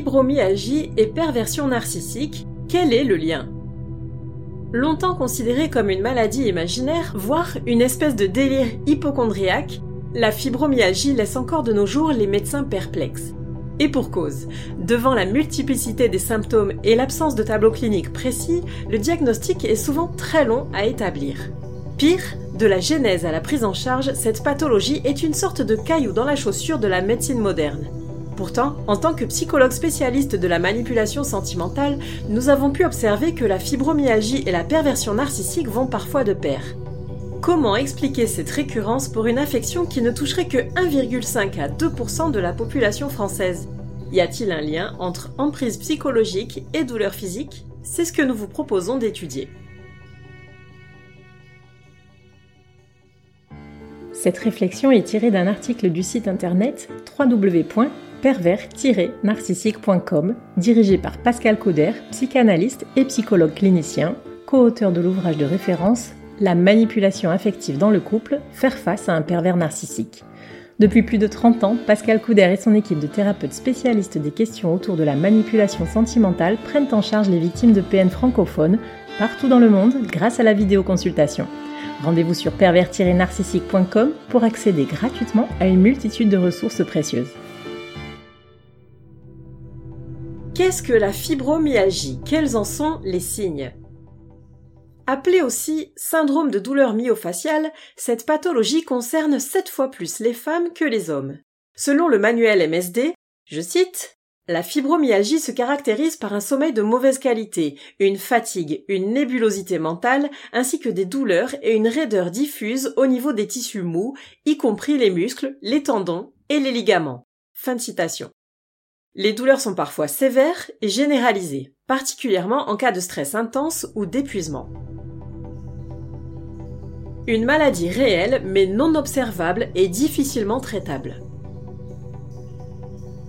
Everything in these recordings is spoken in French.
Fibromyalgie et perversion narcissique, quel est le lien? Longtemps considérée comme une maladie imaginaire, voire une espèce de délire hypochondriaque, la fibromyalgie laisse encore de nos jours les médecins perplexes. Et pour cause, devant la multiplicité des symptômes et l'absence de tableau clinique précis, le diagnostic est souvent très long à établir. Pire, de la genèse à la prise en charge, cette pathologie est une sorte de caillou dans la chaussure de la médecine moderne. Pourtant, en tant que psychologue spécialiste de la manipulation sentimentale, nous avons pu observer que la fibromyalgie et la perversion narcissique vont parfois de pair. Comment expliquer cette récurrence pour une affection qui ne toucherait que 1,5 à 2% de la population française? Y a-t-il un lien entre emprise psychologique et douleur physique? C'est ce que nous vous proposons d'étudier. Cette réflexion est tirée d'un article du site internet www pervers-narcissique.com, dirigé par Pascal Cauder, psychanalyste et psychologue clinicien, co-auteur de l'ouvrage de référence La manipulation affective dans le couple, faire face à un pervers narcissique. Depuis plus de 30 ans, Pascal Couder et son équipe de thérapeutes spécialistes des questions autour de la manipulation sentimentale prennent en charge les victimes de PN francophones partout dans le monde grâce à la vidéoconsultation. Rendez-vous sur pervers-narcissique.com pour accéder gratuitement à une multitude de ressources précieuses. Qu'est-ce que la fibromyalgie? Quels en sont les signes? Appelée aussi syndrome de douleur myofaciale, cette pathologie concerne 7 fois plus les femmes que les hommes. Selon le manuel MSD, je cite, la fibromyalgie se caractérise par un sommeil de mauvaise qualité, une fatigue, une nébulosité mentale, ainsi que des douleurs et une raideur diffuse au niveau des tissus mous, y compris les muscles, les tendons et les ligaments. Fin de citation. Les douleurs sont parfois sévères et généralisées, particulièrement en cas de stress intense ou d'épuisement. Une maladie réelle mais non observable et difficilement traitable.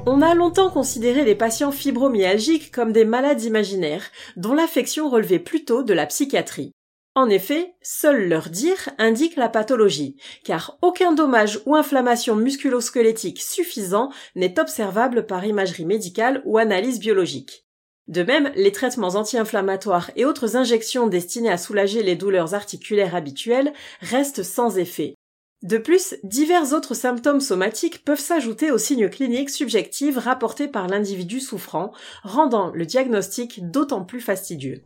On a longtemps considéré les patients fibromyalgiques comme des malades imaginaires, dont l'affection relevait plutôt de la psychiatrie. En effet, seul leur dire indique la pathologie, car aucun dommage ou inflammation musculosquelettique suffisant n'est observable par imagerie médicale ou analyse biologique. De même, les traitements anti-inflammatoires et autres injections destinées à soulager les douleurs articulaires habituelles restent sans effet. De plus, divers autres symptômes somatiques peuvent s'ajouter aux signes cliniques subjectifs rapportés par l'individu souffrant, rendant le diagnostic d'autant plus fastidieux.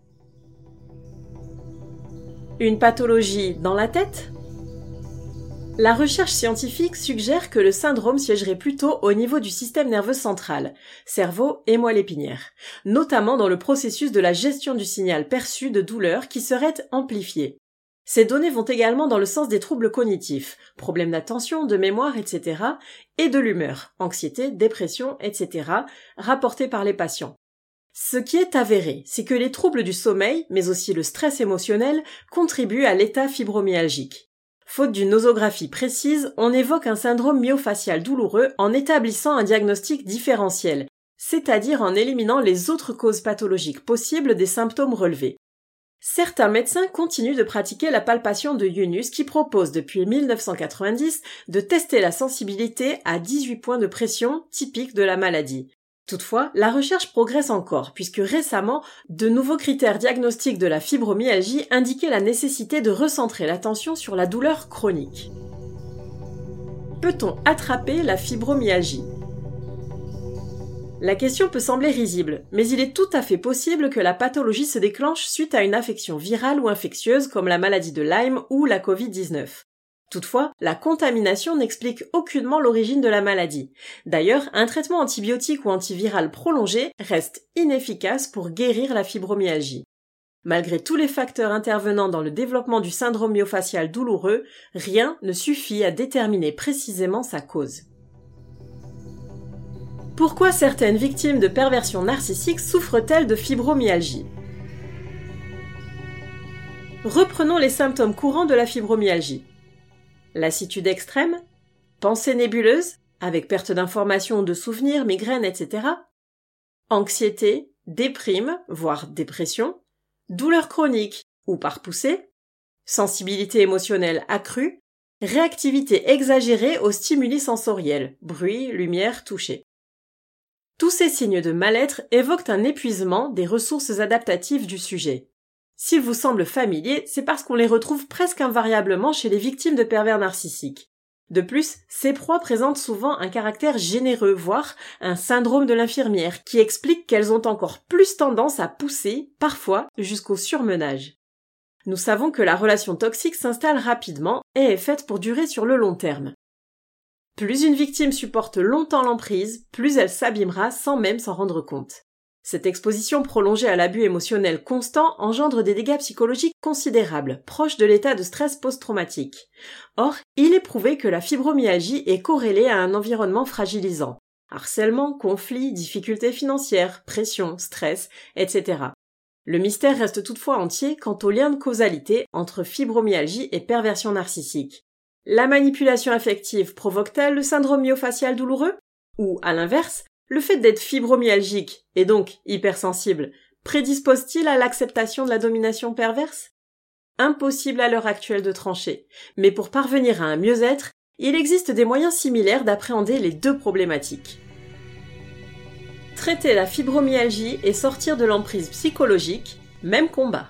Une pathologie dans la tête? La recherche scientifique suggère que le syndrome siégerait plutôt au niveau du système nerveux central, cerveau et moelle épinière, notamment dans le processus de la gestion du signal perçu de douleur qui serait amplifié. Ces données vont également dans le sens des troubles cognitifs, problèmes d'attention, de mémoire, etc., et de l'humeur, anxiété, dépression, etc., rapportés par les patients. Ce qui est avéré, c'est que les troubles du sommeil, mais aussi le stress émotionnel, contribuent à l'état fibromyalgique. Faute d'une nosographie précise, on évoque un syndrome myofacial douloureux en établissant un diagnostic différentiel, c'est-à-dire en éliminant les autres causes pathologiques possibles des symptômes relevés. Certains médecins continuent de pratiquer la palpation de Yunus qui propose depuis 1990 de tester la sensibilité à 18 points de pression typiques de la maladie. Toutefois, la recherche progresse encore, puisque récemment, de nouveaux critères diagnostiques de la fibromyalgie indiquaient la nécessité de recentrer l'attention sur la douleur chronique. Peut-on attraper la fibromyalgie? La question peut sembler risible, mais il est tout à fait possible que la pathologie se déclenche suite à une infection virale ou infectieuse comme la maladie de Lyme ou la Covid-19. Toutefois, la contamination n'explique aucunement l'origine de la maladie. D'ailleurs, un traitement antibiotique ou antiviral prolongé reste inefficace pour guérir la fibromyalgie. Malgré tous les facteurs intervenant dans le développement du syndrome myofacial douloureux, rien ne suffit à déterminer précisément sa cause. Pourquoi certaines victimes de perversion narcissique souffrent-elles de fibromyalgie? Reprenons les symptômes courants de la fibromyalgie lassitude extrême, pensée nébuleuse, avec perte d'information, de souvenirs, migraines, etc., anxiété, déprime, voire dépression, douleur chronique ou par poussée, sensibilité émotionnelle accrue, réactivité exagérée aux stimuli sensoriels, bruit, lumière, toucher. Tous ces signes de mal-être évoquent un épuisement des ressources adaptatives du sujet. S'ils vous semblent familiers, c'est parce qu'on les retrouve presque invariablement chez les victimes de pervers narcissiques. De plus, ces proies présentent souvent un caractère généreux, voire un syndrome de l'infirmière, qui explique qu'elles ont encore plus tendance à pousser, parfois, jusqu'au surmenage. Nous savons que la relation toxique s'installe rapidement et est faite pour durer sur le long terme. Plus une victime supporte longtemps l'emprise, plus elle s'abîmera sans même s'en rendre compte. Cette exposition prolongée à l'abus émotionnel constant engendre des dégâts psychologiques considérables, proches de l'état de stress post-traumatique. Or, il est prouvé que la fibromyalgie est corrélée à un environnement fragilisant. Harcèlement, conflits, difficultés financières, pression, stress, etc. Le mystère reste toutefois entier quant au lien de causalité entre fibromyalgie et perversion narcissique. La manipulation affective provoque-t-elle le syndrome myofacial douloureux? Ou, à l'inverse, le fait d'être fibromyalgique et donc hypersensible prédispose-t-il à l'acceptation de la domination perverse? Impossible à l'heure actuelle de trancher, mais pour parvenir à un mieux-être, il existe des moyens similaires d'appréhender les deux problématiques. Traiter la fibromyalgie et sortir de l'emprise psychologique, même combat.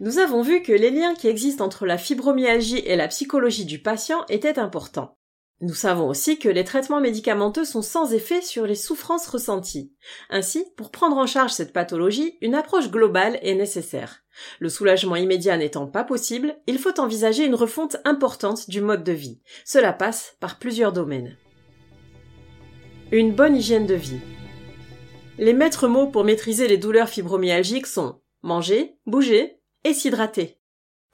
Nous avons vu que les liens qui existent entre la fibromyalgie et la psychologie du patient étaient importants. Nous savons aussi que les traitements médicamenteux sont sans effet sur les souffrances ressenties. Ainsi, pour prendre en charge cette pathologie, une approche globale est nécessaire. Le soulagement immédiat n'étant pas possible, il faut envisager une refonte importante du mode de vie. Cela passe par plusieurs domaines. Une bonne hygiène de vie. Les maîtres mots pour maîtriser les douleurs fibromyalgiques sont manger, bouger et s'hydrater.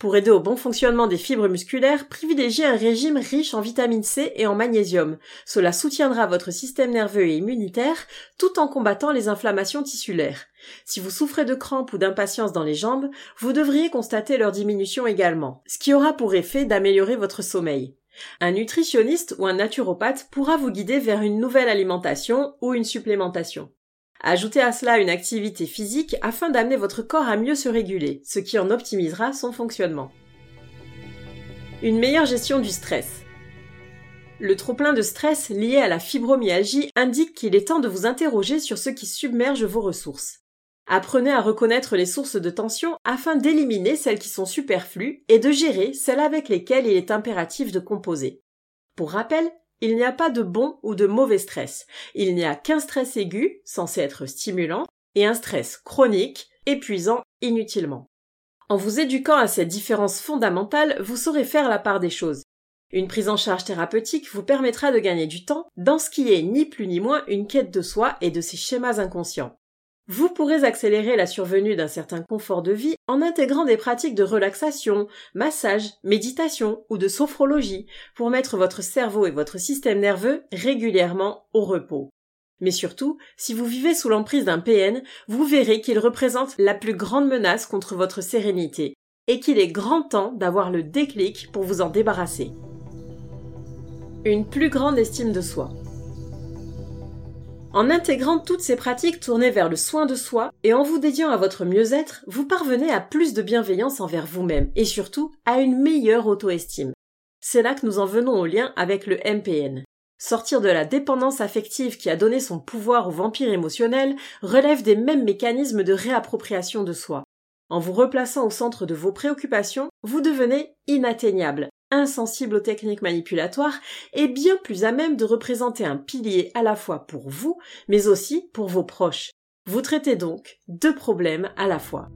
Pour aider au bon fonctionnement des fibres musculaires, privilégiez un régime riche en vitamine C et en magnésium. Cela soutiendra votre système nerveux et immunitaire tout en combattant les inflammations tissulaires. Si vous souffrez de crampes ou d'impatience dans les jambes, vous devriez constater leur diminution également, ce qui aura pour effet d'améliorer votre sommeil. Un nutritionniste ou un naturopathe pourra vous guider vers une nouvelle alimentation ou une supplémentation. Ajoutez à cela une activité physique afin d'amener votre corps à mieux se réguler, ce qui en optimisera son fonctionnement. Une meilleure gestion du stress. Le trop-plein de stress lié à la fibromyalgie indique qu'il est temps de vous interroger sur ce qui submerge vos ressources. Apprenez à reconnaître les sources de tension afin d'éliminer celles qui sont superflues et de gérer celles avec lesquelles il est impératif de composer. Pour rappel, il n'y a pas de bon ou de mauvais stress. Il n'y a qu'un stress aigu, censé être stimulant, et un stress chronique, épuisant inutilement. En vous éduquant à cette différence fondamentale, vous saurez faire la part des choses. Une prise en charge thérapeutique vous permettra de gagner du temps dans ce qui est ni plus ni moins une quête de soi et de ses schémas inconscients. Vous pourrez accélérer la survenue d'un certain confort de vie en intégrant des pratiques de relaxation, massage, méditation ou de sophrologie pour mettre votre cerveau et votre système nerveux régulièrement au repos. Mais surtout, si vous vivez sous l'emprise d'un PN, vous verrez qu'il représente la plus grande menace contre votre sérénité et qu'il est grand temps d'avoir le déclic pour vous en débarrasser. Une plus grande estime de soi. En intégrant toutes ces pratiques tournées vers le soin de soi et en vous dédiant à votre mieux-être, vous parvenez à plus de bienveillance envers vous-même et surtout à une meilleure auto-estime. C'est là que nous en venons au lien avec le MPN. Sortir de la dépendance affective qui a donné son pouvoir au vampire émotionnel relève des mêmes mécanismes de réappropriation de soi. En vous replaçant au centre de vos préoccupations, vous devenez inatteignable, insensible aux techniques manipulatoires et bien plus à même de représenter un pilier à la fois pour vous, mais aussi pour vos proches. Vous traitez donc deux problèmes à la fois.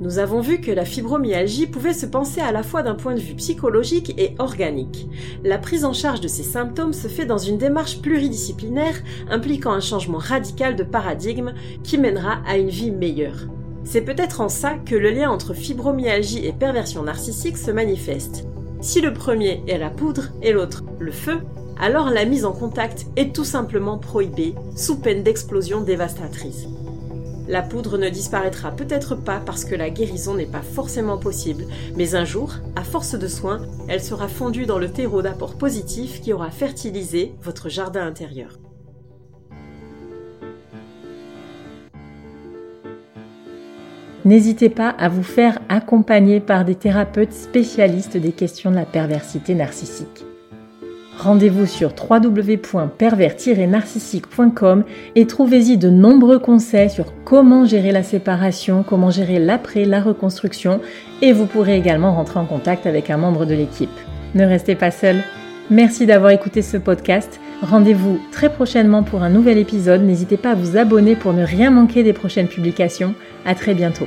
Nous avons vu que la fibromyalgie pouvait se penser à la fois d'un point de vue psychologique et organique. La prise en charge de ces symptômes se fait dans une démarche pluridisciplinaire impliquant un changement radical de paradigme qui mènera à une vie meilleure. C'est peut-être en ça que le lien entre fibromyalgie et perversion narcissique se manifeste. Si le premier est la poudre et l'autre le feu, alors la mise en contact est tout simplement prohibée, sous peine d'explosion dévastatrice. La poudre ne disparaîtra peut-être pas parce que la guérison n'est pas forcément possible, mais un jour, à force de soins, elle sera fondue dans le terreau d'apport positif qui aura fertilisé votre jardin intérieur. N'hésitez pas à vous faire accompagner par des thérapeutes spécialistes des questions de la perversité narcissique. Rendez-vous sur www.pervers-narcissique.com et trouvez-y de nombreux conseils sur comment gérer la séparation, comment gérer l'après, la reconstruction et vous pourrez également rentrer en contact avec un membre de l'équipe. Ne restez pas seul. Merci d'avoir écouté ce podcast. Rendez-vous très prochainement pour un nouvel épisode. N'hésitez pas à vous abonner pour ne rien manquer des prochaines publications. À très bientôt.